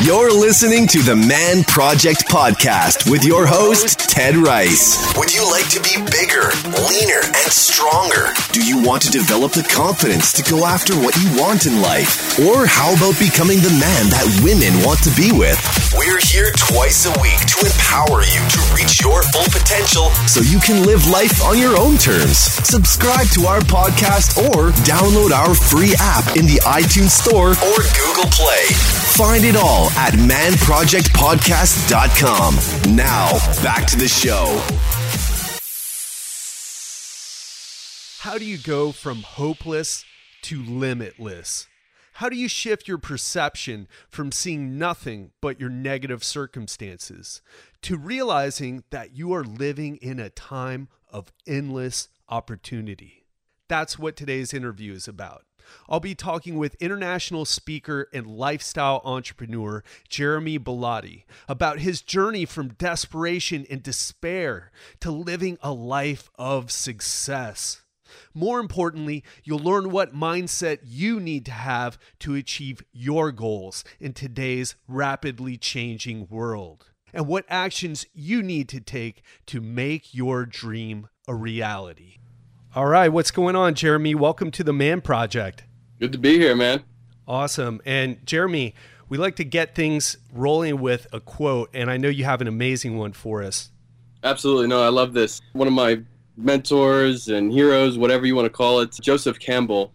You're listening to the Man Project Podcast with your host, Ted Ryce. Would you like to be bigger, leaner, and stronger? Do you want to develop the confidence to go after what you want in life? Or how about becoming the man that women want to be with? We're here twice a week to empower you to reach your full potential so you can live life on your own terms. Subscribe to our podcast or download our free app in the iTunes Store or Google Play. Find it all at manprojectpodcast.com. Now, back to the show. How do you go from hopeless to limitless? How do you shift your perception from seeing nothing but your negative circumstances to realizing that you are living in a time of endless opportunity? That's what today's interview is about. I'll be talking with international speaker and lifestyle entrepreneur Jeremy Bellotti about his journey from desperation and despair to living a life of success. More importantly, you'll learn what mindset you need to have to achieve your goals in today's rapidly changing world, and what actions you need to take to make your dream a reality. All right, what's going on, Jeremy? Welcome to the Man Project. Good to be here, man. Awesome. And Jeremy, we like to get things rolling with a quote, and I know you have an amazing one for us. Absolutely. No, I love this. One of my mentors and heroes, whatever you want to call it, Joseph Campbell.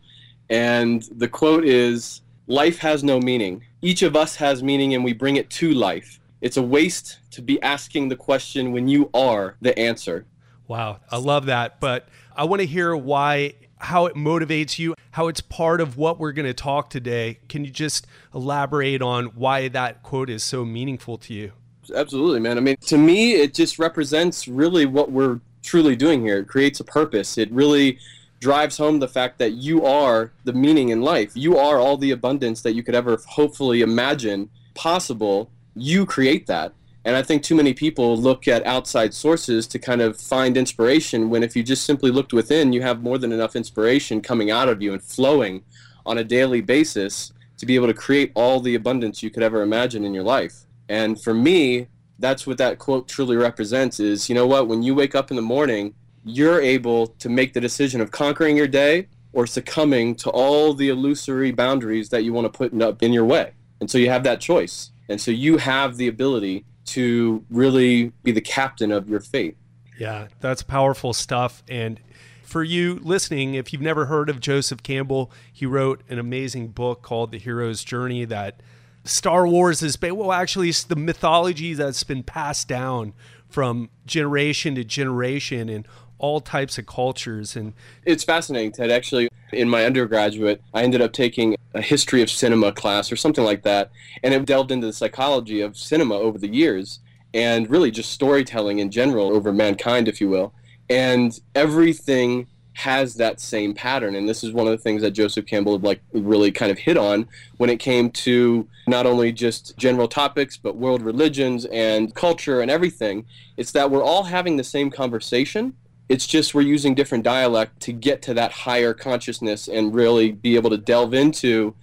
And the quote is Life has no meaning. Each of us has meaning, and we bring it to life. It's a waste to be asking the question when you are the answer. Wow, I love that. But I want to hear why, how it motivates you, how it's part of what we're going to talk today. Can you just elaborate on why that quote is so meaningful to you? Absolutely, man. I mean, to me, it just represents really what we're truly doing here. It creates a purpose. It really drives home the fact that you are the meaning in life. You are all the abundance that you could ever hopefully imagine possible. You create that. And I think too many people look at outside sources to kind of find inspiration when if you just simply looked within, you have more than enough inspiration coming out of you and flowing on a daily basis to be able to create all the abundance you could ever imagine in your life. And for me, that's what that quote truly represents is, you know what, when you wake up in the morning, you're able to make the decision of conquering your day or succumbing to all the illusory boundaries that you want to put up in your way. And so you have that choice. And so you have the ability to really be the captain of your fate. Yeah, that's powerful stuff. And for you listening, if you've never heard of Joseph Campbell, he wrote an amazing book called The Hero's Journey that Star Wars is, well, actually, it's the mythology that's been passed down from generation to generation in all types of cultures. And it's fascinating, Ted. Actually, in my undergraduate, I ended up taking a history of cinema class or something like that, and it delved into the psychology of cinema over the years and really just storytelling in general over mankind, if you will. And everything has that same pattern and this is one of the things that Joseph Campbell like really kind of hit on when it came to not only just general topics but world religions and culture and everything it's that we're all having the same conversation it's just we're using different dialect to get to that higher consciousness and really be able to delve into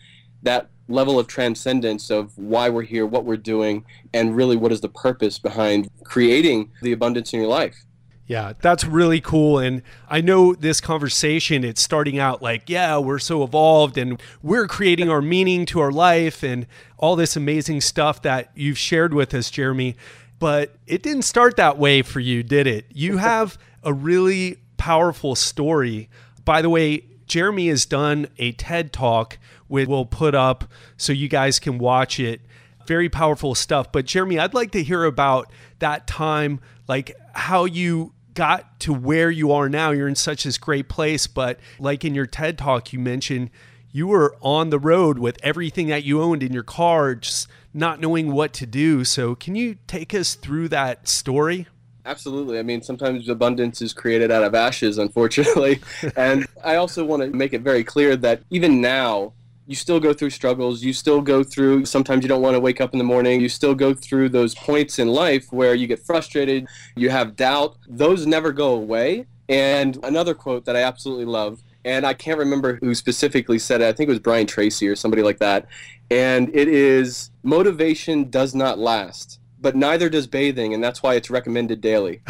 that level of transcendence of why we're here, what we're doing, and really what is the purpose behind creating the abundance in your life. Yeah, that's really cool. And I know this conversation, it's starting out like, yeah, we're so evolved and we're creating our meaning to our life and all this amazing stuff that you've shared with us, Jeremy. But it didn't start that way for you, did it? You have a really powerful story. By the way, Jeremy has done a TED talk, which we'll put up so you guys can watch it. Very powerful stuff. But Jeremy, I'd like to hear about that time, like how you got to where you are now. You're in such this great place, but like in your TED talk, you mentioned you were on the road with everything that you owned in your car, just not knowing what to do. So, can you take us through that story? Absolutely. I mean, sometimes abundance is created out of ashes, unfortunately. and I also want to make it very clear that even now, you still go through struggles. You still go through, sometimes you don't want to wake up in the morning. You still go through those points in life where you get frustrated, you have doubt. Those never go away. And another quote that I absolutely love and I can't remember who specifically said it. I think it was Brian Tracy or somebody like that. And it is motivation does not last, but neither does bathing, and that's why it's recommended daily.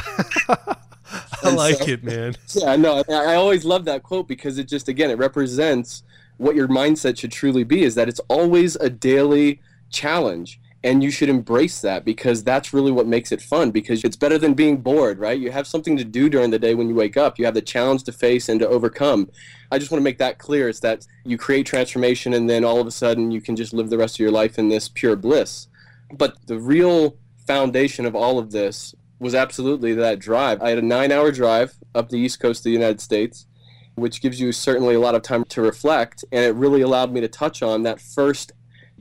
I like so, it, man. Yeah, no, I always love that quote because it just again it represents what your mindset should truly be is that it's always a daily challenge and you should embrace that because that's really what makes it fun because it's better than being bored right you have something to do during the day when you wake up you have the challenge to face and to overcome i just want to make that clear it's that you create transformation and then all of a sudden you can just live the rest of your life in this pure bliss but the real foundation of all of this was absolutely that drive i had a nine hour drive up the east coast of the united states which gives you certainly a lot of time to reflect and it really allowed me to touch on that first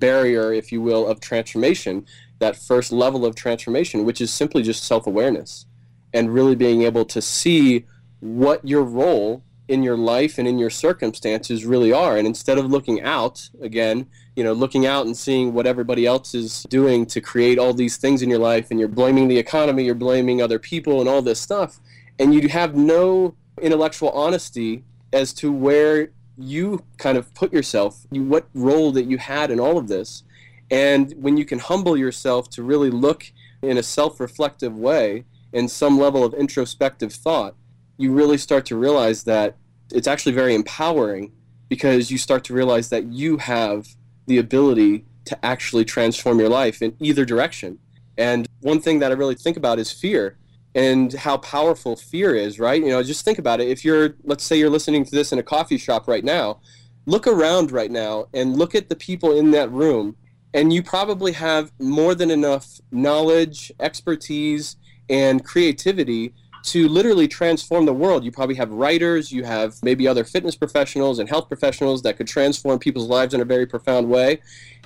barrier, if you will, of transformation, that first level of transformation, which is simply just self awareness and really being able to see what your role in your life and in your circumstances really are. And instead of looking out, again, you know, looking out and seeing what everybody else is doing to create all these things in your life, and you're blaming the economy, you're blaming other people, and all this stuff, and you have no intellectual honesty as to where you kind of put yourself, you, what role that you had in all of this. And when you can humble yourself to really look in a self reflective way, in some level of introspective thought, you really start to realize that it's actually very empowering because you start to realize that you have the ability to actually transform your life in either direction. And one thing that I really think about is fear and how powerful fear is, right? You know, just think about it. If you're, let's say you're listening to this in a coffee shop right now, look around right now and look at the people in that room, and you probably have more than enough knowledge, expertise, and creativity to literally transform the world. You probably have writers, you have maybe other fitness professionals and health professionals that could transform people's lives in a very profound way.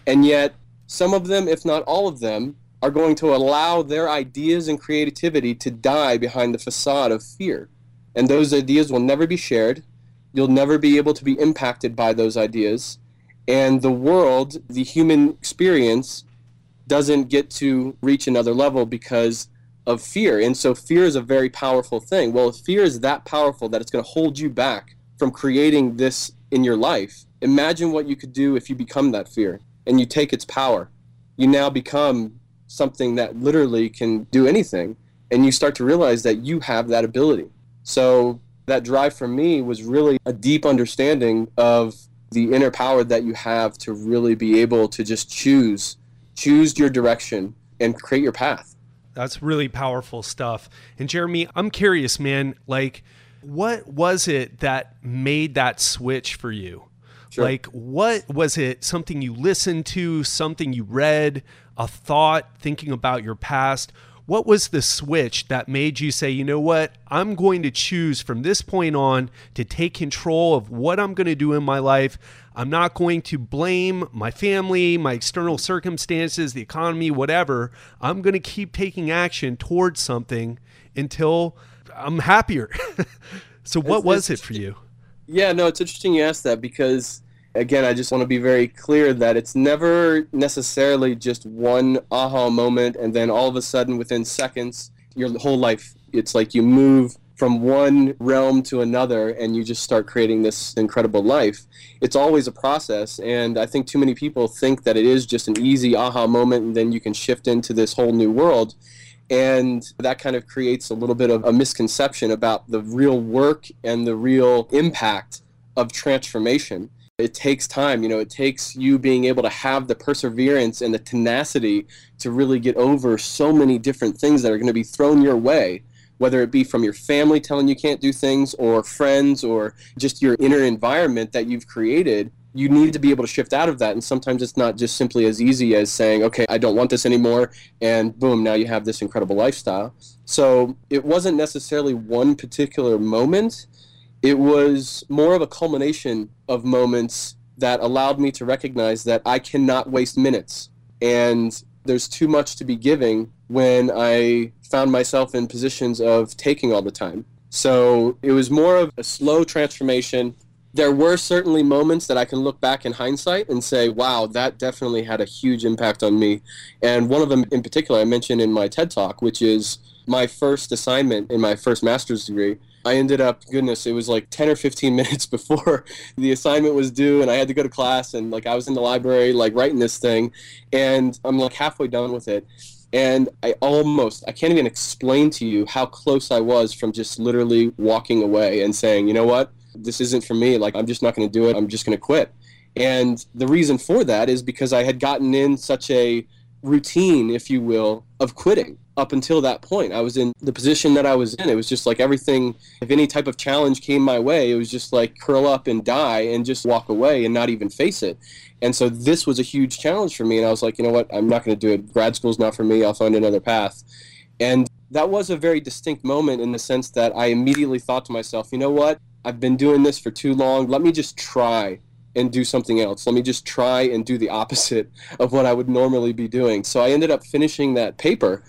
And yet, some of them, if not all of them, are going to allow their ideas and creativity to die behind the facade of fear. And those ideas will never be shared. You'll never be able to be impacted by those ideas. And the world, the human experience, doesn't get to reach another level because of fear. And so fear is a very powerful thing. Well, if fear is that powerful that it's going to hold you back from creating this in your life, imagine what you could do if you become that fear and you take its power. You now become something that literally can do anything and you start to realize that you have that ability so that drive for me was really a deep understanding of the inner power that you have to really be able to just choose choose your direction and create your path that's really powerful stuff and jeremy i'm curious man like what was it that made that switch for you Sure. Like, what was it? Something you listened to, something you read, a thought, thinking about your past? What was the switch that made you say, you know what, I'm going to choose from this point on to take control of what I'm going to do in my life? I'm not going to blame my family, my external circumstances, the economy, whatever. I'm going to keep taking action towards something until I'm happier. so, what it's, was it's, it for you? Yeah, no, it's interesting you asked that because again, I just want to be very clear that it's never necessarily just one aha moment and then all of a sudden within seconds, your whole life, it's like you move from one realm to another and you just start creating this incredible life. It's always a process. And I think too many people think that it is just an easy aha moment and then you can shift into this whole new world. And that kind of creates a little bit of a misconception about the real work and the real impact of transformation it takes time you know it takes you being able to have the perseverance and the tenacity to really get over so many different things that are going to be thrown your way whether it be from your family telling you can't do things or friends or just your inner environment that you've created you need to be able to shift out of that. And sometimes it's not just simply as easy as saying okay i don't want this anymore and boom now you have this incredible lifestyle. So it wasn't necessarily one particular moment. It was more of a culmination of moments that allowed me to recognize that I cannot waste minutes. And there's too much to be giving when I found myself in positions of taking all the time. So it was more of a slow transformation. There were certainly moments that I can look back in hindsight and say, wow, that definitely had a huge impact on me. And one of them in particular I mentioned in my TED Talk, which is my first assignment in my first master's degree I ended up, goodness, it was like 10 or 15 minutes before the assignment was due, and I had to go to class, and like I was in the library, like writing this thing, and I'm like halfway done with it. And I almost, I can't even explain to you how close I was from just literally walking away and saying, you know what, this isn't for me. Like, I'm just not going to do it. I'm just going to quit. And the reason for that is because I had gotten in such a routine, if you will, of quitting up until that point. I was in the position that I was in. It was just like everything, if any type of challenge came my way, it was just like curl up and die and just walk away and not even face it. And so this was a huge challenge for me. And I was like, you know what? I'm not going to do it. Grad school's not for me. I'll find another path. And that was a very distinct moment in the sense that I immediately thought to myself, you know what? I've been doing this for too long. Let me just try and do something else. Let me just try and do the opposite of what I would normally be doing. So I ended up finishing that paper,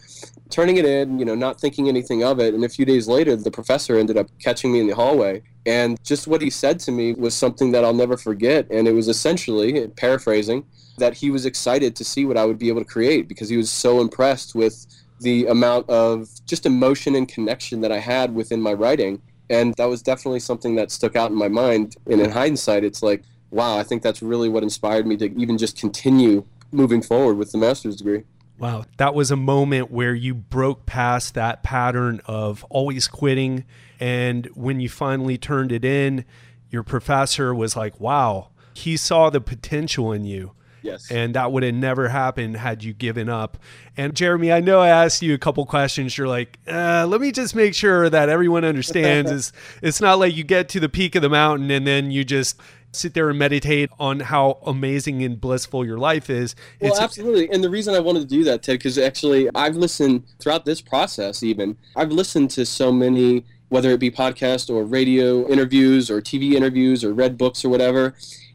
turning it in, you know, not thinking anything of it. And a few days later, the professor ended up catching me in the hallway. And just what he said to me was something that I'll never forget. And it was essentially, paraphrasing, that he was excited to see what I would be able to create because he was so impressed with the amount of just emotion and connection that I had within my writing. And that was definitely something that stuck out in my mind. And in hindsight, it's like, wow, I think that's really what inspired me to even just continue moving forward with the master's degree. Wow, that was a moment where you broke past that pattern of always quitting. And when you finally turned it in, your professor was like, wow, he saw the potential in you. Yes. And that would have never happened had you given up. And Jeremy, I know I asked you a couple questions. You're like, uh, let me just make sure that everyone understands. is it's not like you get to the peak of the mountain and then you just sit there and meditate on how amazing and blissful your life is. Well, it's, absolutely. And the reason I wanted to do that, Ted, because actually I've listened throughout this process, even, I've listened to so many, whether it be podcast or radio interviews or TV interviews or read books or whatever.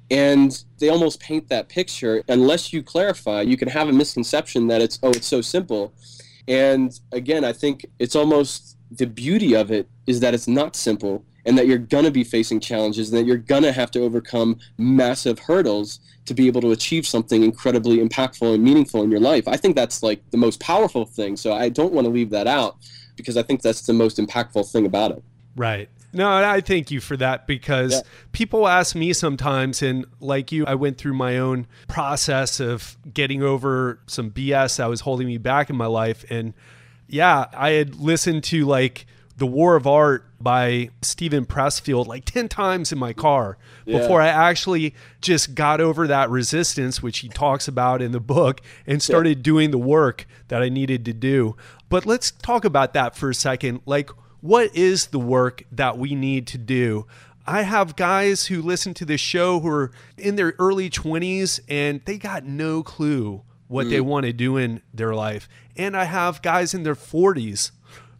And they almost paint that picture. Unless you clarify, you can have a misconception that it's, oh, it's so simple. And again, I think it's almost the beauty of it is that it's not simple and that you're going to be facing challenges and that you're going to have to overcome massive hurdles to be able to achieve something incredibly impactful and meaningful in your life. I think that's like the most powerful thing. So I don't want to leave that out because I think that's the most impactful thing about it. Right. No, I thank you for that because yeah. people ask me sometimes, and like you, I went through my own process of getting over some BS that was holding me back in my life. And yeah, I had listened to like the War of Art by Steven Pressfield like 10 times in my car yeah. before I actually just got over that resistance, which he talks about in the book, and started yeah. doing the work that I needed to do. But let's talk about that for a second. Like, what is the work that we need to do? I have guys who listen to this show who are in their early 20s and they got no clue what mm. they want to do in their life. And I have guys in their 40s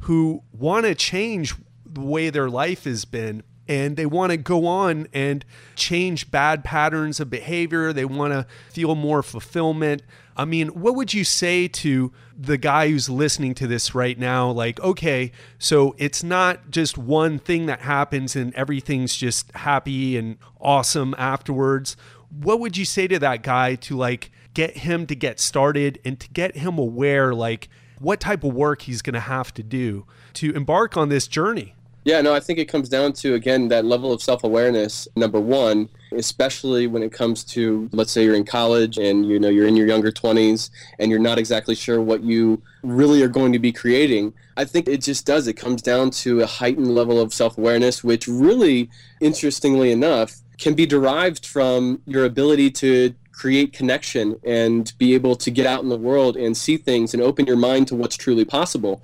who want to change the way their life has been and they want to go on and change bad patterns of behavior. They want to feel more fulfillment. I mean, what would you say to the guy who's listening to this right now? Like, okay, so it's not just one thing that happens and everything's just happy and awesome afterwards. What would you say to that guy to like get him to get started and to get him aware, like, what type of work he's going to have to do to embark on this journey. Yeah, no, I think it comes down to again that level of self-awareness. Number one, especially when it comes to let's say you're in college and you know you're in your younger 20s and you're not exactly sure what you really are going to be creating. I think it just does. It comes down to a heightened level of self-awareness, which really, interestingly enough, can be derived from your ability to create connection and be able to get out in the world and see things and open your mind to what's truly possible.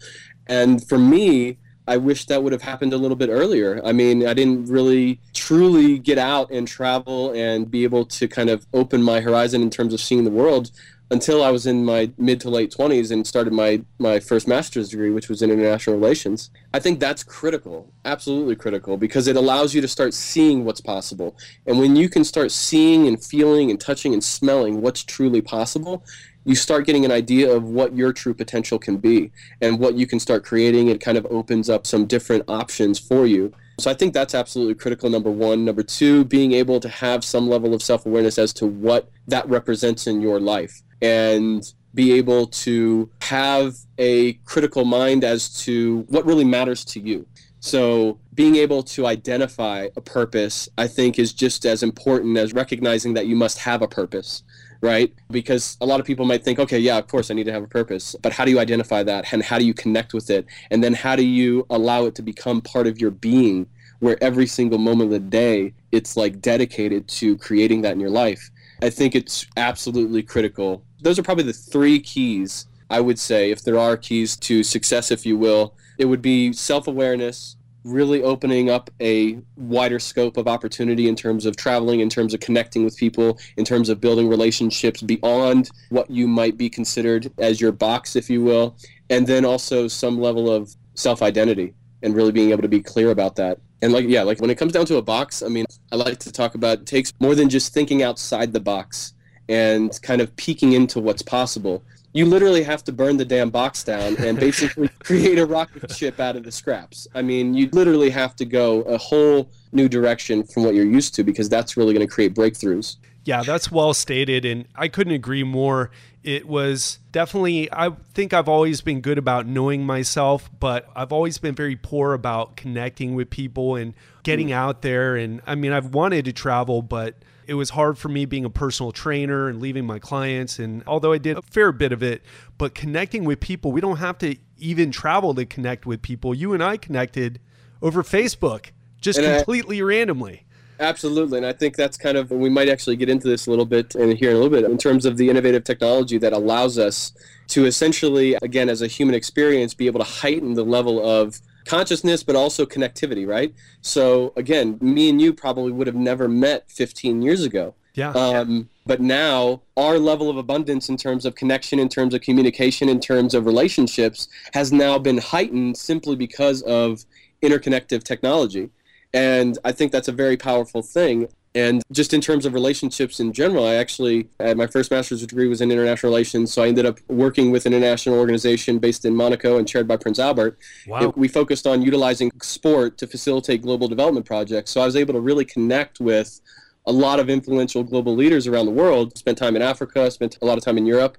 And for me, I wish that would have happened a little bit earlier. I mean, I didn't really truly get out and travel and be able to kind of open my horizon in terms of seeing the world until I was in my mid to late 20s and started my, my first master's degree, which was in international relations. I think that's critical, absolutely critical, because it allows you to start seeing what's possible. And when you can start seeing and feeling and touching and smelling what's truly possible, you start getting an idea of what your true potential can be and what you can start creating. It kind of opens up some different options for you. So I think that's absolutely critical, number one. Number two, being able to have some level of self awareness as to what that represents in your life and be able to have a critical mind as to what really matters to you. So, being able to identify a purpose, I think, is just as important as recognizing that you must have a purpose, right? Because a lot of people might think, okay, yeah, of course I need to have a purpose. But how do you identify that? And how do you connect with it? And then how do you allow it to become part of your being, where every single moment of the day, it's like dedicated to creating that in your life? I think it's absolutely critical. Those are probably the three keys, I would say, if there are keys to success, if you will it would be self awareness, really opening up a wider scope of opportunity in terms of traveling, in terms of connecting with people, in terms of building relationships beyond what you might be considered as your box, if you will, and then also some level of self identity and really being able to be clear about that. And like yeah, like when it comes down to a box, I mean, I like to talk about it takes more than just thinking outside the box and kind of peeking into what's possible you literally have to burn the damn box down and basically create a rocket ship out of the scraps. I mean, you literally have to go a whole new direction from what you're used to because that's really going to create breakthroughs. Yeah, that's well stated. And I couldn't agree more. It was definitely, I think I've always been good about knowing myself, but I've always been very poor about connecting with people and getting mm. out there. And I mean, I've wanted to travel, but it was hard for me being a personal trainer and leaving my clients. And although I did a fair bit of it, but connecting with people, we don't have to even travel to connect with people. You and I connected over Facebook just and completely I, randomly. Absolutely. And I think that's kind of, we might actually get into this a little bit and here in a little bit in terms of the innovative technology that allows us to essentially, again, as a human experience, be able to heighten the level of consciousness, but also connectivity, right? So again, me and you probably would have never met 15 years ago. Yeah. Um, but now our level of abundance in terms of connection, in terms of communication, in terms of relationships has now been heightened simply because of interconnective technology. And I think that's a very powerful thing. And just in terms of relationships in general, I actually, had my first master's degree was in international relations. So I ended up working with an international organization based in Monaco and chaired by Prince Albert. Wow. we focused on utilizing sport to facilitate global development projects. So I was able to really connect with a lot of influential global leaders around the world, spent time in Africa, spent a lot of time in Europe.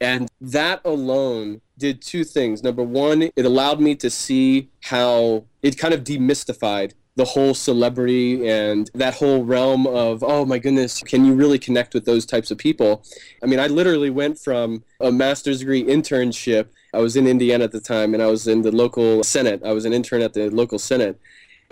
And that alone did two things. Number one, it allowed me to see how it kind of demystified the whole celebrity and that whole realm of oh my goodness can you really connect with those types of people? I mean i literally went from a master's degree internship. I was in indiana at the time and i was in the local senate. I was an intern at the local senate.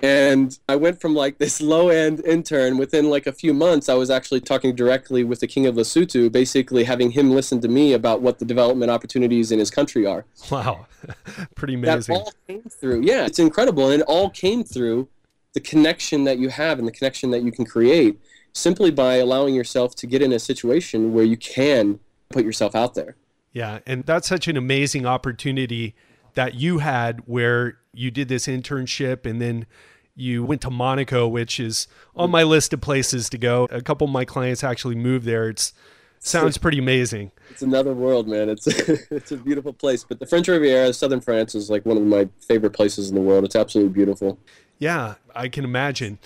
And i went from like this low end intern within like a few months i was actually talking directly with the king of lesotho basically having him listen to me about what the development opportunities in his country are. Wow. Pretty amazing. that all came through. Yeah it's incredible. And it all came through the connection that you have and the connection that you can create simply by allowing yourself to get in a situation where you can put yourself out there. Yeah, and that's such an amazing opportunity that you had where you did this internship and then you went to Monaco, which is on my list of places to go. A couple of my clients actually moved there. It's sounds pretty amazing. It's another world, man. It's it's a beautiful place. But the French Riviera, southern France, is like one of my favorite places in the world. It's absolutely beautiful. Yeah, I can imagine.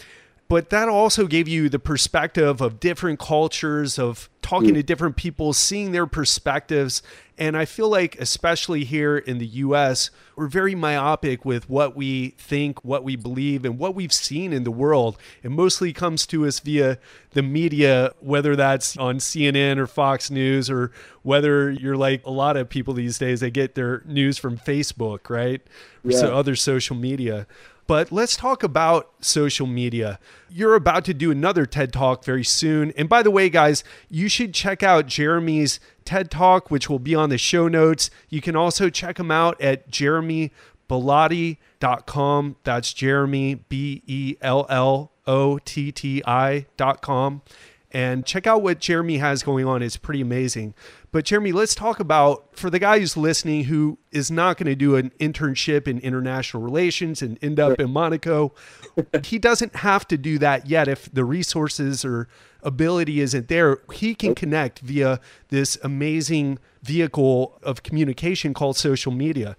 But that also gave you the perspective of different cultures, of talking mm. to different people, seeing their perspectives. And I feel like, especially here in the US, we're very myopic with what we think, what we believe, and what we've seen in the world. It mostly comes to us via the media, whether that's on CNN or Fox News, or whether you're like a lot of people these days, they get their news from Facebook, right? Yeah. So other social media. But let's talk about social media. You're about to do another TED Talk very soon. And by the way, guys, you should check out Jeremy's TED Talk, which will be on the show notes. You can also check him out at jeremybellotti.com. That's Jeremy, B E L L O T T I.com. And check out what Jeremy has going on. It's pretty amazing. But Jeremy, let's talk about for the guy who's listening who is not going to do an internship in international relations and end up in Monaco. he doesn't have to do that yet if the resources or ability isn't there. He can connect via this amazing vehicle of communication called social media.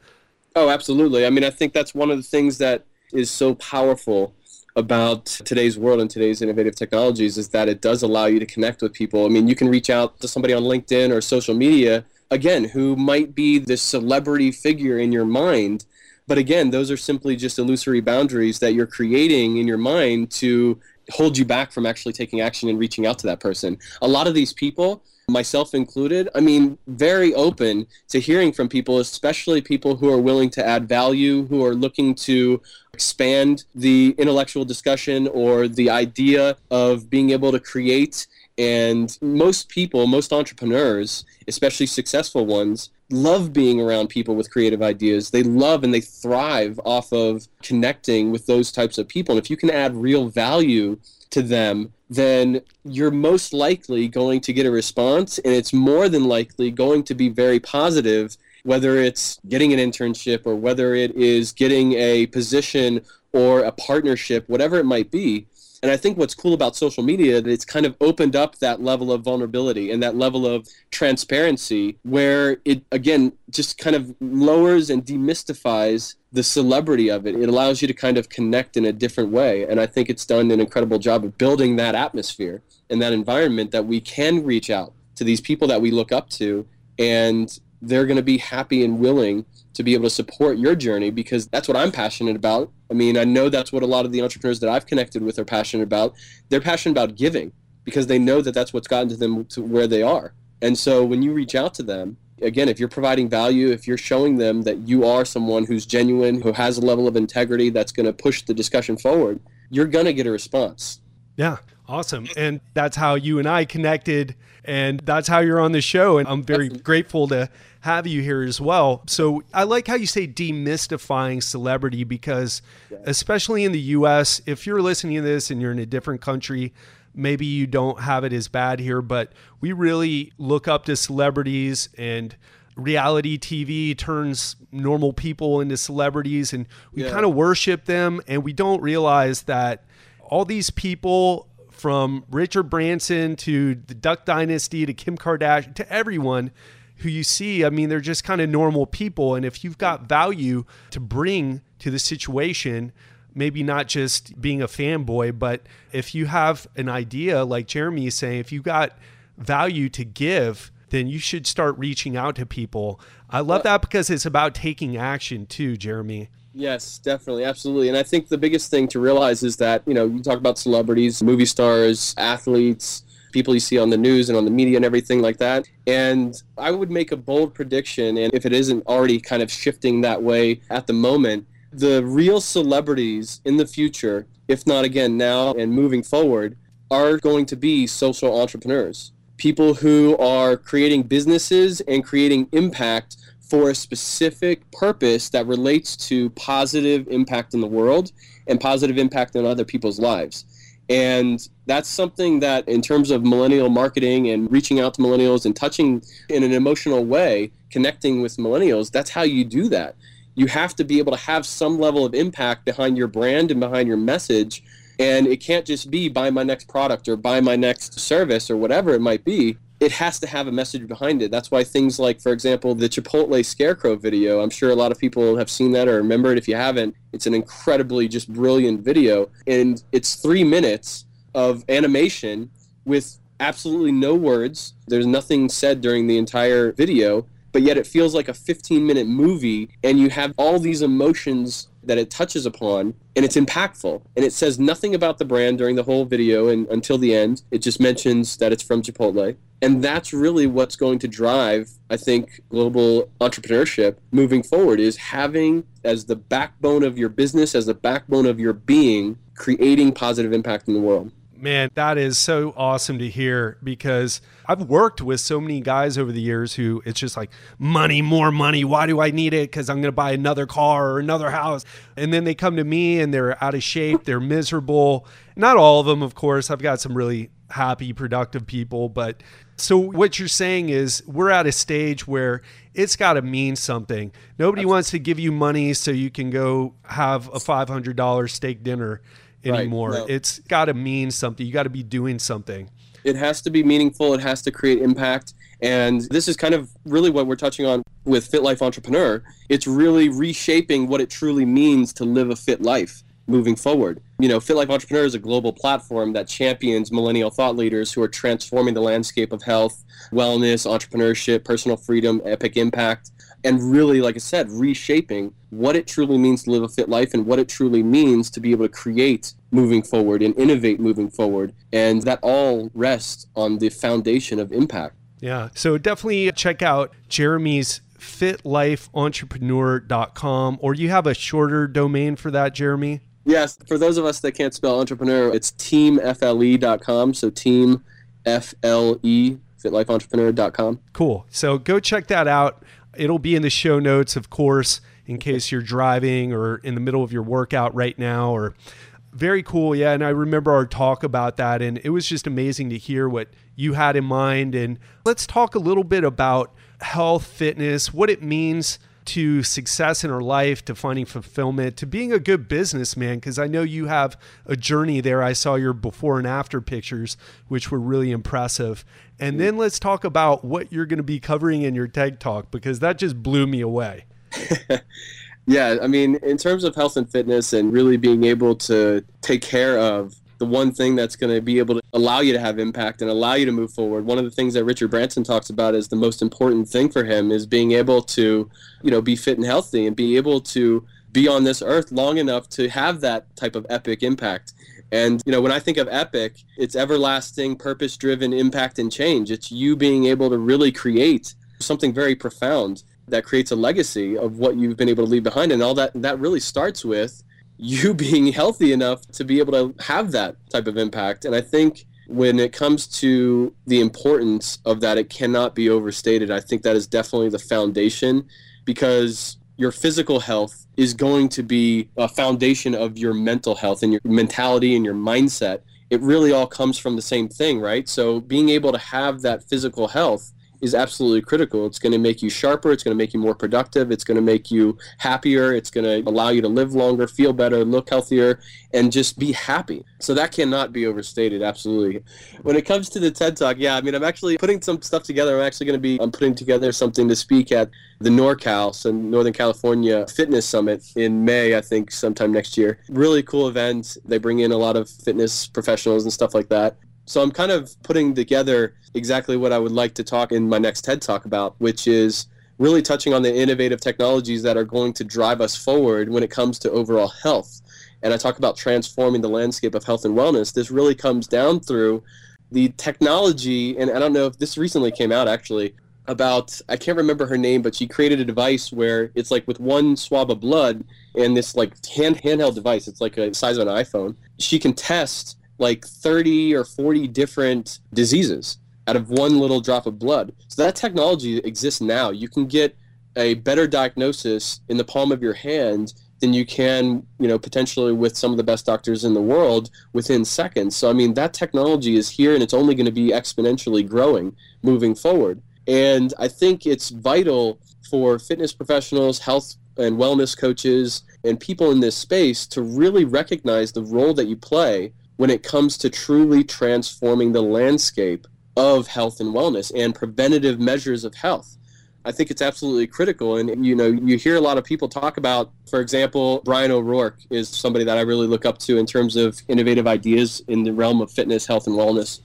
Oh, absolutely. I mean, I think that's one of the things that is so powerful about today's world and today's innovative technologies is that it does allow you to connect with people. I mean, you can reach out to somebody on LinkedIn or social media, again, who might be this celebrity figure in your mind, But again, those are simply just illusory boundaries that you're creating in your mind to hold you back from actually taking action and reaching out to that person. A lot of these people, myself included, I mean, very open to hearing from people, especially people who are willing to add value, who are looking to expand the intellectual discussion or the idea of being able to create. And most people, most entrepreneurs, especially successful ones, love being around people with creative ideas. They love and they thrive off of connecting with those types of people. And if you can add real value to them, then you're most likely going to get a response. And it's more than likely going to be very positive, whether it's getting an internship or whether it is getting a position or a partnership, whatever it might be. And I think what's cool about social media that it's kind of opened up that level of vulnerability and that level of transparency where it again just kind of lowers and demystifies the celebrity of it. It allows you to kind of connect in a different way. And I think it's done an incredible job of building that atmosphere and that environment that we can reach out to these people that we look up to and they're going to be happy and willing to be able to support your journey because that's what I'm passionate about. I mean, I know that's what a lot of the entrepreneurs that I've connected with are passionate about. They're passionate about giving because they know that that's what's gotten to them to where they are. And so when you reach out to them, again, if you're providing value, if you're showing them that you are someone who's genuine, who has a level of integrity that's going to push the discussion forward, you're going to get a response. Yeah, awesome. And that's how you and I connected and that's how you're on the show and I'm very grateful to have you here as well. So I like how you say demystifying celebrity because, especially in the US, if you're listening to this and you're in a different country, maybe you don't have it as bad here, but we really look up to celebrities and reality TV turns normal people into celebrities and we yeah. kind of worship them and we don't realize that all these people from Richard Branson to the Duck Dynasty to Kim Kardashian to everyone who you see, I mean, they're just kind of normal people. And if you've got value to bring to the situation, maybe not just being a fanboy, but if you have an idea, like Jeremy is saying, if you got value to give, then you should start reaching out to people. I love that because it's about taking action too, Jeremy. Yes, definitely, absolutely. And I think the biggest thing to realize is that, you know, you talk about celebrities, movie stars, athletes, people you see on the news and on the media and everything like that. And I would make a bold prediction, and if it isn't already kind of shifting that way at the moment, the real celebrities in the future, if not again now and moving forward, are going to be social entrepreneurs. People who are creating businesses and creating impact for a specific purpose that relates to positive impact in the world and positive impact on other people's lives. And that's something that, in terms of millennial marketing and reaching out to millennials and touching in an emotional way, connecting with millennials, that's how you do that. You have to be able to have some level of impact behind your brand and behind your message. And it can't just be buy my next product or buy my next service or whatever it might be it has to have a message behind it. That's why things like, for example, the Chipotle Scarecrow video, I'm sure a lot of people have seen that or remember it if you haven't. It's an incredibly just brilliant video. And it's three minutes of animation with absolutely no words. There's nothing said during the entire video, but yet it feels like a 15 minute movie and you have all these emotions that it touches upon and it's impactful. And it says nothing about the brand during the whole video and until the end. It just mentions that it's from chipotle. And that's really what's going to drive i think global entrepreneurship moving forward is having as the backbone of your business as the backbone of your being creating positive impact in the world Man, that is so awesome to hear because I've worked with so many guys over the years who it's just like money, more money. Why do I need it? Because I'm going to buy another car or another house. And then they come to me and they're out of shape, they're miserable. Not all of them, of course. I've got some really happy, productive people. But so what you're saying is we're at a stage where it's got to mean something. Nobody wants to give you money so you can go have a $500 steak dinner anymore. Right, no. It's got to mean something. You got to be doing something. It has to be meaningful. It has to create impact. And this is kind of really what we're touching on with Fit Life Entrepreneur. It's really reshaping what it truly means to live a fit life moving forward. You know, Fit Life Entrepreneur is a global platform that champions millennial thought leaders who are transforming the landscape of health, wellness, entrepreneurship, personal freedom, epic impact. And really, like I said, reshaping what it truly means to live a fit life and what it truly means to be able to create moving forward and innovate moving forward. And that all rests on the foundation of impact. Yeah. So definitely check out Jeremy's fitlifeentrepreneur.com or you have a shorter domain for that, Jeremy? Yes. For those of us that can't spell entrepreneur, it's teamfle.com. So team F-L-E, fitlifeentrepreneur.com. Cool. So go check that out. It'll be in the show notes, of course, in case you're driving or in the middle of your workout right now or very cool. Yeah. And I remember our talk about that. And it was just amazing to hear what you had in mind. And let's talk a little bit about health, fitness, what it means to success in our life, to finding fulfillment, to being a good businessman. Because I know you have a journey there. I saw your before and after pictures, which were really impressive. And then let's talk about what you're going to be covering in your TED Talk, because that just blew me away. yeah, I mean, in terms of health and fitness and really being able to take care of the one thing that's going to be able to allow you to have impact and allow you to move forward. One of the things that Richard Branson talks about is the most important thing for him is being able to, you know, be fit and healthy and be able to be on this earth long enough to have that type of epic impact. And, you know, when I think of epic, it's everlasting, purpose driven impact and change. It's you being able to really create something very profound that creates a legacy of what you've been able to leave behind. And all that, that really starts with you being healthy enough to be able to have that type of impact. And I think when it comes to the importance of that, it cannot be overstated. I think that is definitely the foundation because your physical health is going to be a foundation of your mental health and your mentality and your mindset. It really all comes from the same thing, right? So being able to have that physical health is absolutely critical. It's going to make you sharper. It's going to make you more productive. It's going to make you happier. It's going to allow you to live longer, feel better, look healthier, and just be happy. So that cannot be overstated. Absolutely. When it comes to the TED Talk, yeah, I mean, I'm actually putting some stuff together. I'm actually going to be I'm putting together something to speak at the NorCal, so Northern California Fitness Summit in May, I think, sometime next year. Really cool event. They bring in a lot of fitness professionals and stuff like that. So I'm kind of putting together exactly what I would like to talk in my next TED Talk about, which is really touching on the innovative technologies that are going to drive us forward when it comes to overall health. And I talk about transforming the landscape of health and wellness. This really comes down through the technology, and I don't know if this recently came out actually, about I can't remember her name, but she created a device where it's like with one swab of blood and this like hand handheld device, it's like a size of an iPhone. She can test like 30 or 40 different diseases out of one little drop of blood. So that technology exists now. You can get a better diagnosis in the palm of your hand than you can, you know, potentially with some of the best doctors in the world within seconds. So I mean, that technology is here and it's only going to be exponentially growing moving forward. And I think it's vital for fitness professionals, health and wellness coaches, and people in this space to really recognize the role that you play when it comes to truly transforming the landscape of health and wellness and preventative measures of health. I think it's absolutely critical. And, you know, you hear a lot of people talk about, for example, Bryan O'Rourke is somebody that I really look up to in terms of innovative ideas in the realm of fitness, health, and wellness.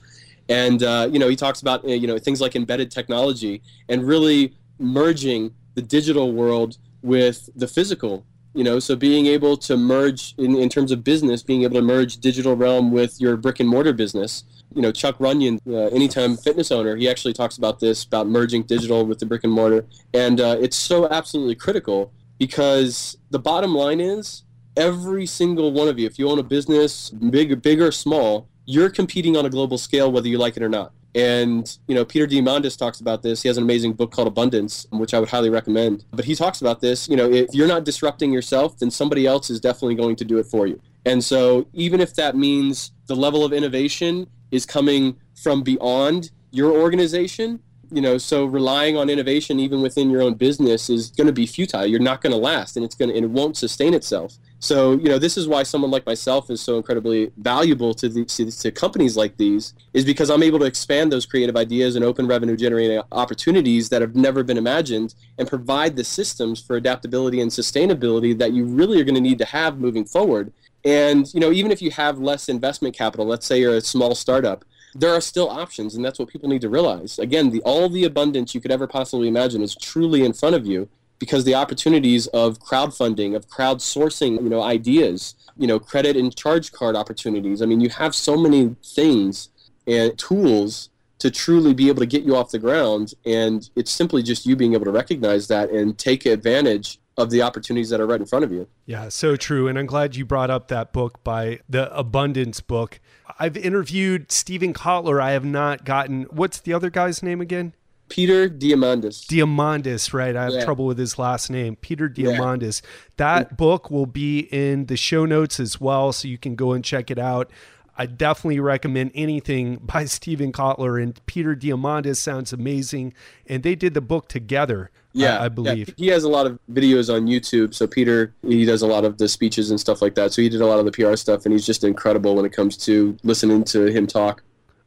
And, uh, you know, he talks about, you know, things like embedded technology and really merging the digital world with the physical you know so being able to merge in, in terms of business being able to merge digital realm with your brick and mortar business. You know chuck runyon uh, anytime fitness owner he actually talks about this about merging digital with the brick and mortar. And uh, it's so absolutely critical because the bottom line is every single one of you if you own a business big big or small you're competing on a global scale whether you like it or not and, you know, Peter Diamandis talks about this. He has an amazing book called Abundance, which I would highly recommend. But he talks about this, you know, if you're not disrupting yourself, then somebody else is definitely going to do it for you. And so even if that means the level of innovation is coming from beyond your organization, you know, so relying on innovation even within your own business is going to be futile. You're not going to last and it's going to, and it won't sustain itself. So, you know, this is why someone like myself is so incredibly valuable to, the, to, to, companies like these, is because I'm able to expand those creative ideas and open revenue generating opportunities that have never been imagined and provide the systems for adaptability and sustainability that you really are going to need to have moving forward. And, you know, even if you have less investment capital, let's say you're a small startup, there are still options, and that's what people need to realize. Again, the all the abundance you could ever possibly imagine is truly in front of you because the opportunities of crowdfunding, of crowdsourcing, you know, ideas, you know, credit and charge card opportunities. I mean, you have so many things and tools to truly be able to get you off the ground, and it's simply just you being able to recognize that and take advantage of the opportunities that are right in front of you. Yeah, so true. And I'm glad you brought up that book by the Abundance book. I've interviewed Steven Kotler. I have not gotten what's the other guy's name again? Peter Diamandis. Diamandis, right? I have yeah. trouble with his last name. Peter Diamandis. Yeah. That book will be in the show notes as well, so you can go and check it out. I definitely recommend anything by Steven Kotler and Peter Diamandis sounds amazing. And they did the book together. Yeah, I, I believe yeah. he has a lot of videos on YouTube. So Peter, he does a lot of the speeches and stuff like that. So he did a lot of the PR stuff, and he's just incredible when it comes to listening to him talk.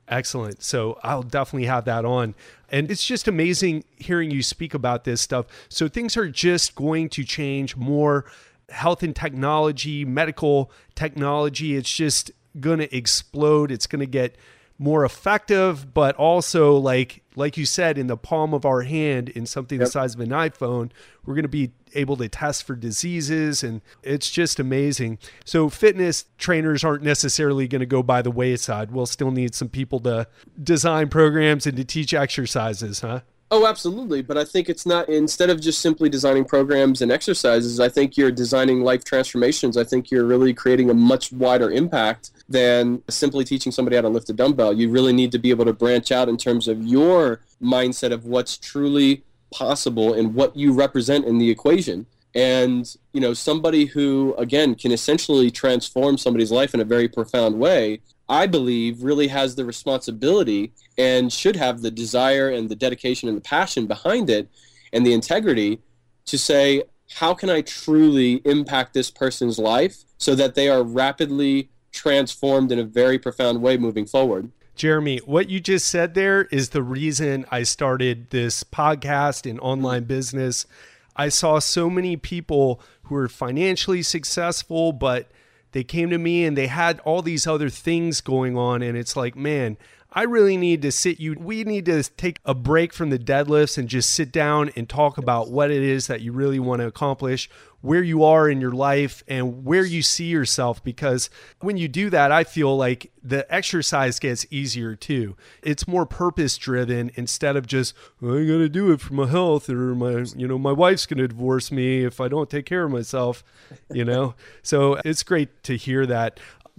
Excellent. So I'll definitely have that on. And it's just amazing hearing you speak about this stuff. So things are just going to change more health and technology, medical technology. It's just going to explode. It's going to get more effective, but also like like you said, in the palm of our hand, in something yep. the size of an iPhone, we're going to be able to test for diseases, and it's just amazing. So fitness trainers aren't necessarily going to go by the wayside. We'll still need some people to design programs and to teach exercises, huh? Oh, absolutely. But I think it's not, instead of just simply designing programs and exercises, I think you're designing life transformations. I think you're really creating a much wider impact than simply teaching somebody how to lift a dumbbell. You really need to be able to branch out in terms of your mindset of what's truly possible and what you represent in the equation. And, you know, somebody who, again, can essentially transform somebody's life in a very profound way I believe, really has the responsibility and should have the desire and the dedication and the passion behind it and the integrity to say, how can I truly impact this person's life so that they are rapidly transformed in a very profound way moving forward? Jeremy, what you just said there is the reason I started this podcast in online business. I saw so many people who were financially successful, but they came to me and they had all these other things going on and it's like man I really need to sit you we need to take a break from the deadlifts and just sit down and talk about what it is that you really want to accomplish, where you are in your life and where you see yourself because when you do that I feel like the exercise gets easier too. It's more purpose driven instead of just well, I got to do it for my health or my you know my wife's going to divorce me if I don't take care of myself, you know. so it's great to hear that.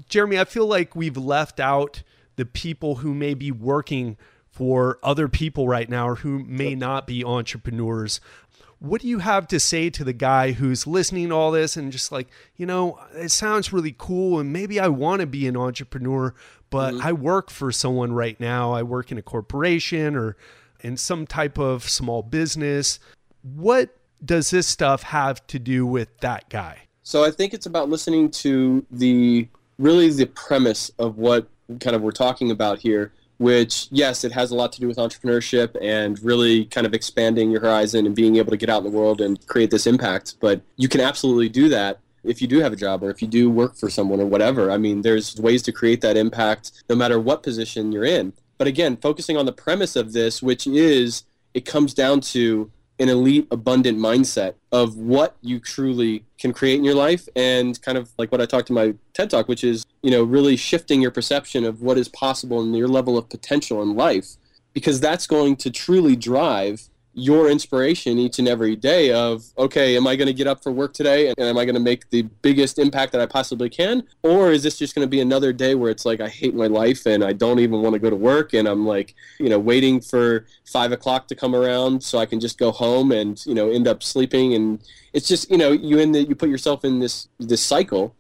Jeremy, I feel like we've left out the people who may be working for other people right now or who may not be entrepreneurs. What do you have to say to the guy who's listening to all this and just like, you know, it sounds really cool and maybe I want to be an entrepreneur, but mm-hmm. I work for someone right now. I work in a corporation or in some type of small business. What does this stuff have to do with that guy? So I think it's about listening to the really the premise of what kind of we're talking about here, which, yes, it has a lot to do with entrepreneurship and really kind of expanding your horizon and being able to get out in the world and create this impact. But you can absolutely do that if you do have a job or if you do work for someone or whatever. I mean, there's ways to create that impact no matter what position you're in. But again, focusing on the premise of this, which is it comes down to an elite abundant mindset of what you truly can create in your life and kind of like what I talked to my TED talk which is you know really shifting your perception of what is possible and your level of potential in life because that's going to truly drive your inspiration each and every day of okay am i going to get up for work today and am i going to make the biggest impact that i possibly can? Or is this just going to be another day where it's like i hate my life and i don't even want to go to work and i'm like you know waiting for five o'clock to come around so i can just go home and you know end up sleeping? And it's just you know you in the you put yourself in this this cycle.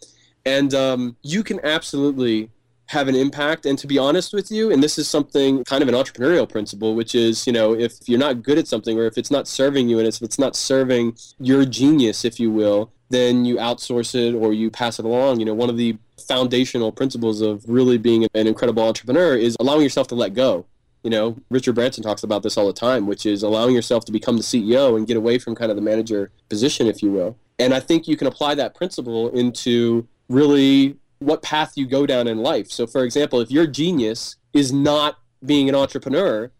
And um, you can absolutely have an impact. And to be honest with you, and this is something kind of an entrepreneurial principle, which is, you know, if you're not good at something or if it's not serving you and if it's not serving your genius, if you will, then you outsource it or you pass it along. You know, one of the foundational principles of really being an incredible entrepreneur is allowing yourself to let go. You know, Richard Branson talks about this all the time, which is allowing yourself to become the CEO and get away from kind of the manager position, if you will. And I think you can apply that principle into really what path you go down in life. So, for example, if your genius is not being an entrepreneur,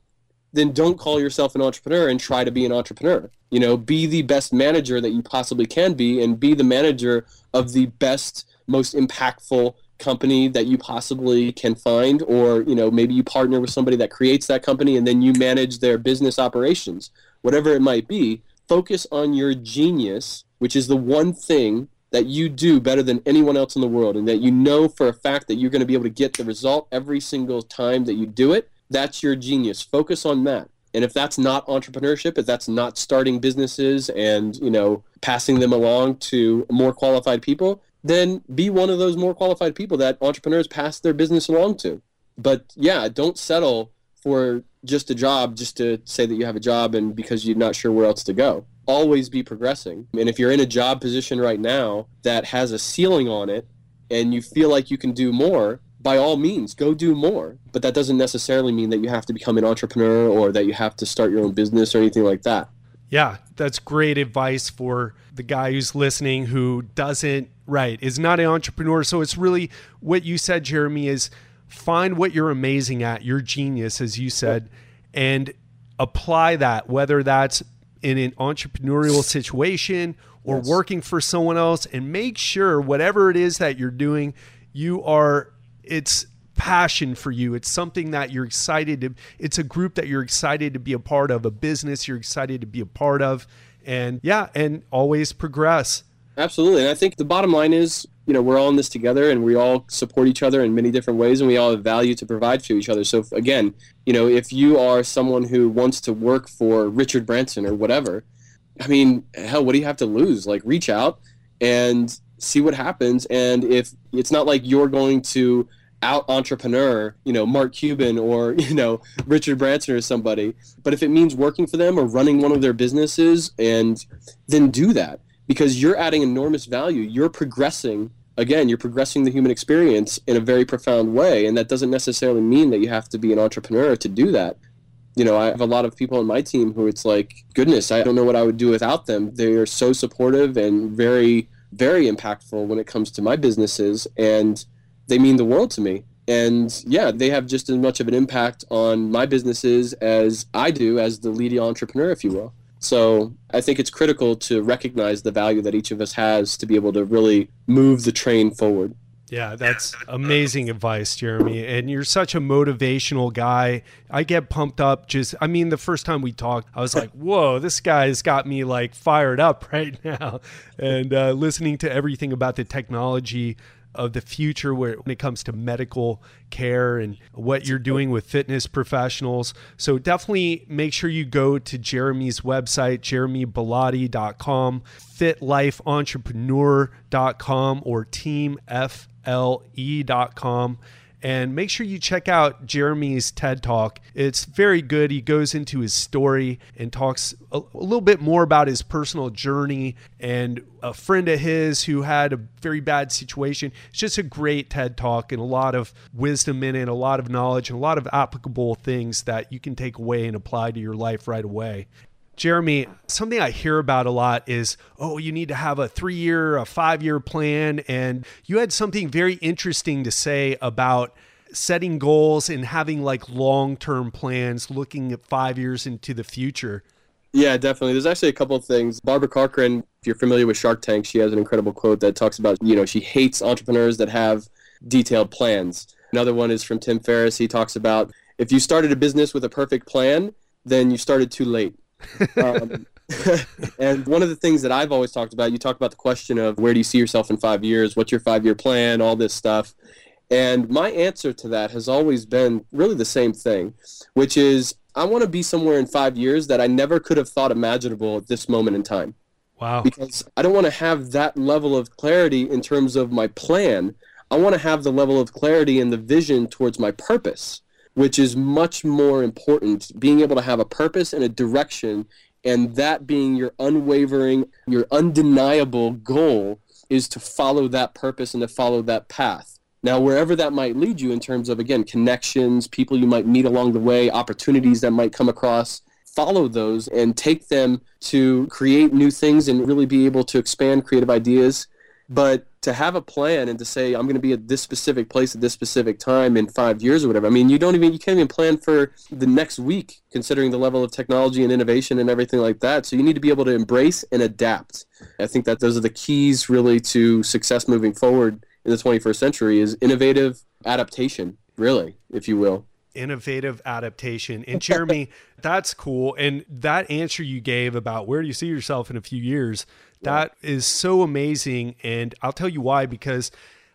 then don't call yourself an entrepreneur and try to be an entrepreneur. You know, be the best manager that you possibly can be and be the manager of the best, most impactful company that you possibly can find or you know maybe you partner with somebody that creates that company and then you manage their business operations whatever it might be focus on your genius which is the one thing that you do better than anyone else in the world and that you know for a fact that you're going to be able to get the result every single time that you do it that's your genius focus on that and if that's not entrepreneurship if that's not starting businesses and you know passing them along to more qualified people then be one of those more qualified people that entrepreneurs pass their business along to. But yeah, don't settle for just a job just to say that you have a job and because you're not sure where else to go. Always be progressing. And if you're in a job position right now that has a ceiling on it and you feel like you can do more, by all means, go do more. But that doesn't necessarily mean that you have to become an entrepreneur or that you have to start your own business or anything like that. Yeah, that's great advice for the guy who's listening who doesn't, right, is not an entrepreneur. So it's really what you said, Jeremy, is find what you're amazing at, your genius, as you said, and apply that, whether that's in an entrepreneurial situation or yes. working for someone else, and make sure whatever it is that you're doing, you are, it's, passion for you. It's something that you're excited to, it's a group that you're excited to be a part of, a business you're excited to be a part of. And yeah, and always progress. Absolutely. And I think the bottom line is, you know, we're all in this together and we all support each other in many different ways and we all have value to provide to each other. So, if, again, you know, if you are someone who wants to work for Richard Branson or whatever, I mean, hell, what do you have to lose? Like, reach out and see what happens. And if it's not like you're going to out entrepreneur, you know, Mark Cuban or, you know, Richard Branson or somebody. But if it means working for them or running one of their businesses and then do that because you're adding enormous value. You're progressing again, you're progressing the human experience in a very profound way. And that doesn't necessarily mean that you have to be an entrepreneur to do that. You know, I have a lot of people on my team who it's like, goodness, I don't know what I would do without them. They are so supportive and very, very impactful when it comes to my businesses. And they mean the world to me. And yeah, they have just as much of an impact on my businesses as I do as the lead entrepreneur, if you will. So I think it's critical to recognize the value that each of us has to be able to really move the train forward. Yeah, that's amazing advice, Jeremy. And you're such a motivational guy. I get pumped up just, I mean, the first time we talked, I was like, whoa, this guy's got me like fired up right now. And uh, listening to everything about the technology of the future where, when it comes to medical care and what you're doing with fitness professionals. So definitely make sure you go to Jeremy's website, jeremybellotti.com, fitlifeentrepreneur.com, or teamfle.com and make sure you check out Jeremy's TED Talk. It's very good. He goes into his story and talks a, a, little bit more about his personal journey and a friend of his who had a very bad situation. It's just a great TED Talk and a lot of wisdom in it, a lot of knowledge, and a lot of applicable things that you can take away and apply to your life right away. Jeremy, something I hear about a lot is, oh, you need to have a three year, a five year plan. And you had something very interesting to say about setting goals and having like long term plans, looking at five years into the future. Yeah, definitely. There's actually a couple of things. Barbara Corcoran, if you're familiar with Shark Tank, she has an incredible quote that talks about, you know, she hates entrepreneurs that have detailed plans. Another one is from Tim Ferriss. He talks about if you started a business with a perfect plan, then you started too late um, and one of the things that I've always talked about, you talk about the question of where do you see yourself in five years? What's your five year plan? All this stuff. And my answer to that has always been really the same thing, which is I want to be somewhere in five years that I never could have thought imaginable at this moment in time. Wow. Because I don't want to have that level of clarity in terms of my plan. I want to have the level of clarity and the vision towards my purpose which is much more important. Being able to have a purpose and a direction, and that being your unwavering, your undeniable goal is to follow that purpose and to follow that path. Now, wherever that might lead you in terms of, again, connections, people you might meet along the way, opportunities that might come across, follow those and take them to create new things and really be able to expand creative ideas. But to have a plan and to say I'm going to be at this specific place at this specific time in five years or whatever. I mean, you don't even you can't even plan for the next week, considering the level of technology and innovation and everything like that. So you need to be able to embrace and adapt. I think that those are the keys really to success moving forward in the 21st century is innovative adaptation, really, if you will innovative adaptation. And Jeremy, that's cool. And that answer you gave about where do you see yourself in a few years, that is so amazing. And I'll tell you why, because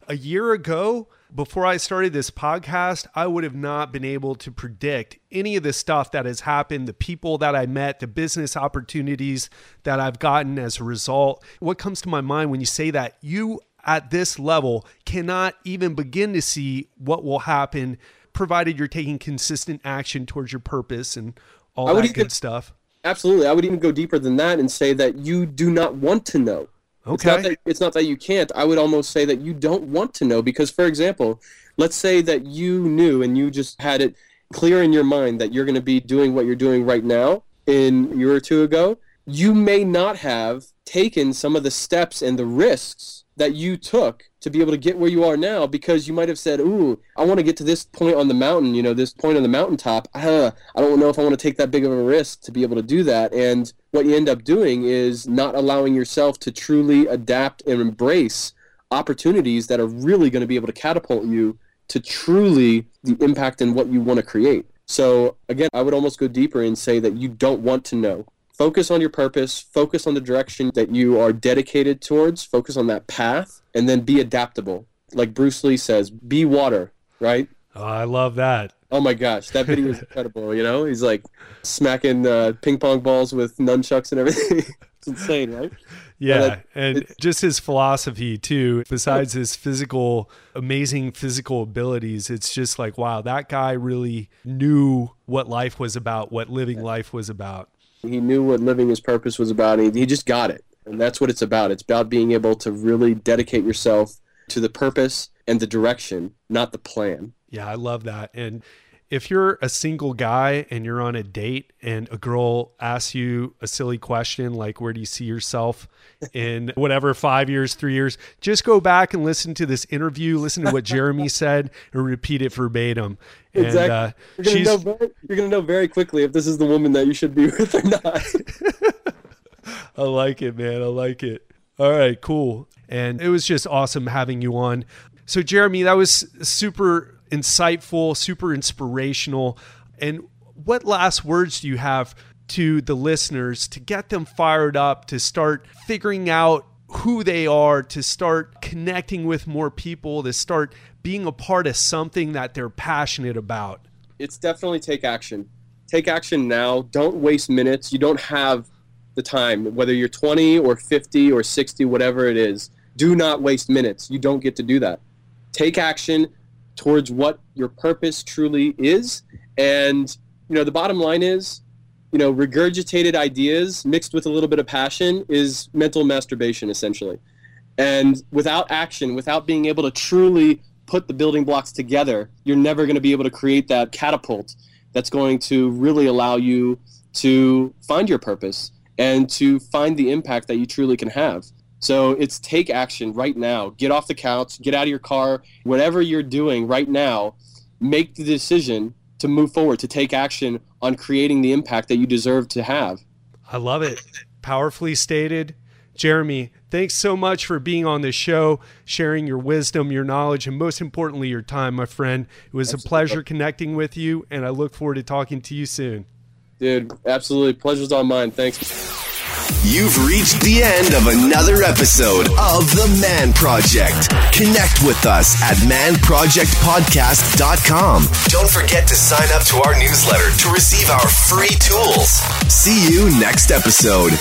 a year ago, before I started this podcast, I would have not been able to predict any of the stuff that has happened, the people that I met, the business opportunities that I've gotten as a result. What comes to my mind when you say that? You at this level cannot even begin to see what will happen provided you're taking consistent action towards your purpose and all that even, good stuff. Absolutely. I would even go deeper than that and say that you do not want to know. Okay. It's not, that, it's not that you can't. I would almost say that you don't want to know because, for example, let's say that you knew and you just had it clear in your mind that you're going to be doing what you're doing right now in a year or two ago. You may not have taken some of the steps and the risks that you took to be able to get where you are now because you might have said, "Ooh, I want to get to this point on the mountain, you know, this point on the mountaintop. Uh, I don't know if I want to take that big of a risk to be able to do that." And what you end up doing is not allowing yourself to truly adapt and embrace opportunities that are really going to be able to catapult you to truly the impact in what you want to create. So again, I would almost go deeper and say that you don't want to know focus on your purpose, focus on the direction that you are dedicated towards, focus on that path, and then be adaptable. Like Bruce Lee says, be water, right? Oh, I love that. Oh my gosh, that video is incredible. You know, he's like smacking uh, ping pong balls with nunchucks and everything. it's insane, right? Yeah, and just his philosophy too. Besides his physical, amazing physical abilities, it's just like wow, that guy really knew what life was about, what living life was about. He knew what living his purpose was about. He, he just got it. And that's what it's about. It's about being able to really dedicate yourself to the purpose and the direction, not the plan. Yeah, I love that. And if you're a single guy and you're on a date and a girl asks you a silly question like where do you see yourself in whatever 5 years, 3 years, just go back and listen to this interview, listen to what Jeremy said and repeat it verbatim. And, exactly. Uh, you're going very, to know very quickly if this is the woman that you should be with or not. I like it, man. I like it. All right, cool. And it was just awesome having you on. So, Jeremy, that was super insightful, super inspirational. And what last words do you have to the listeners to get them fired up to start figuring out who they are, to start connecting with more people, to start being a part of something that they're passionate about? It's definitely take action. Take action now. Don't waste minutes. You don't have the time, whether you're 20 or 50 or 60, whatever it is. Do not waste minutes. You don't get to do that. Take action towards what your purpose truly is. And, you know, the bottom line is, you know, regurgitated ideas mixed with a little bit of passion is mental masturbation, essentially. And without action, without being able to truly put the building blocks together, you're never going to be able to create that catapult that's going to really allow you to find your purpose and to find the impact that you truly can have. So it's take action right now. Get off the couch, get out of your car, whatever you're doing right now, make the decision to move forward, to take action on creating the impact that you deserve to have. I love it. Powerfully stated. Jeremy, thanks so much for being on the show, sharing your wisdom, your knowledge, and most importantly, your time, my friend. It was absolutely. a pleasure connecting with you, and I look forward to talking to you soon. Dude, absolutely. Pleasure's all mine. Thanks. You've reached the end of another episode of The Man Project. Connect with us at manprojectpodcast.com. Don't forget to sign up to our newsletter to receive our free tools. See you next episode.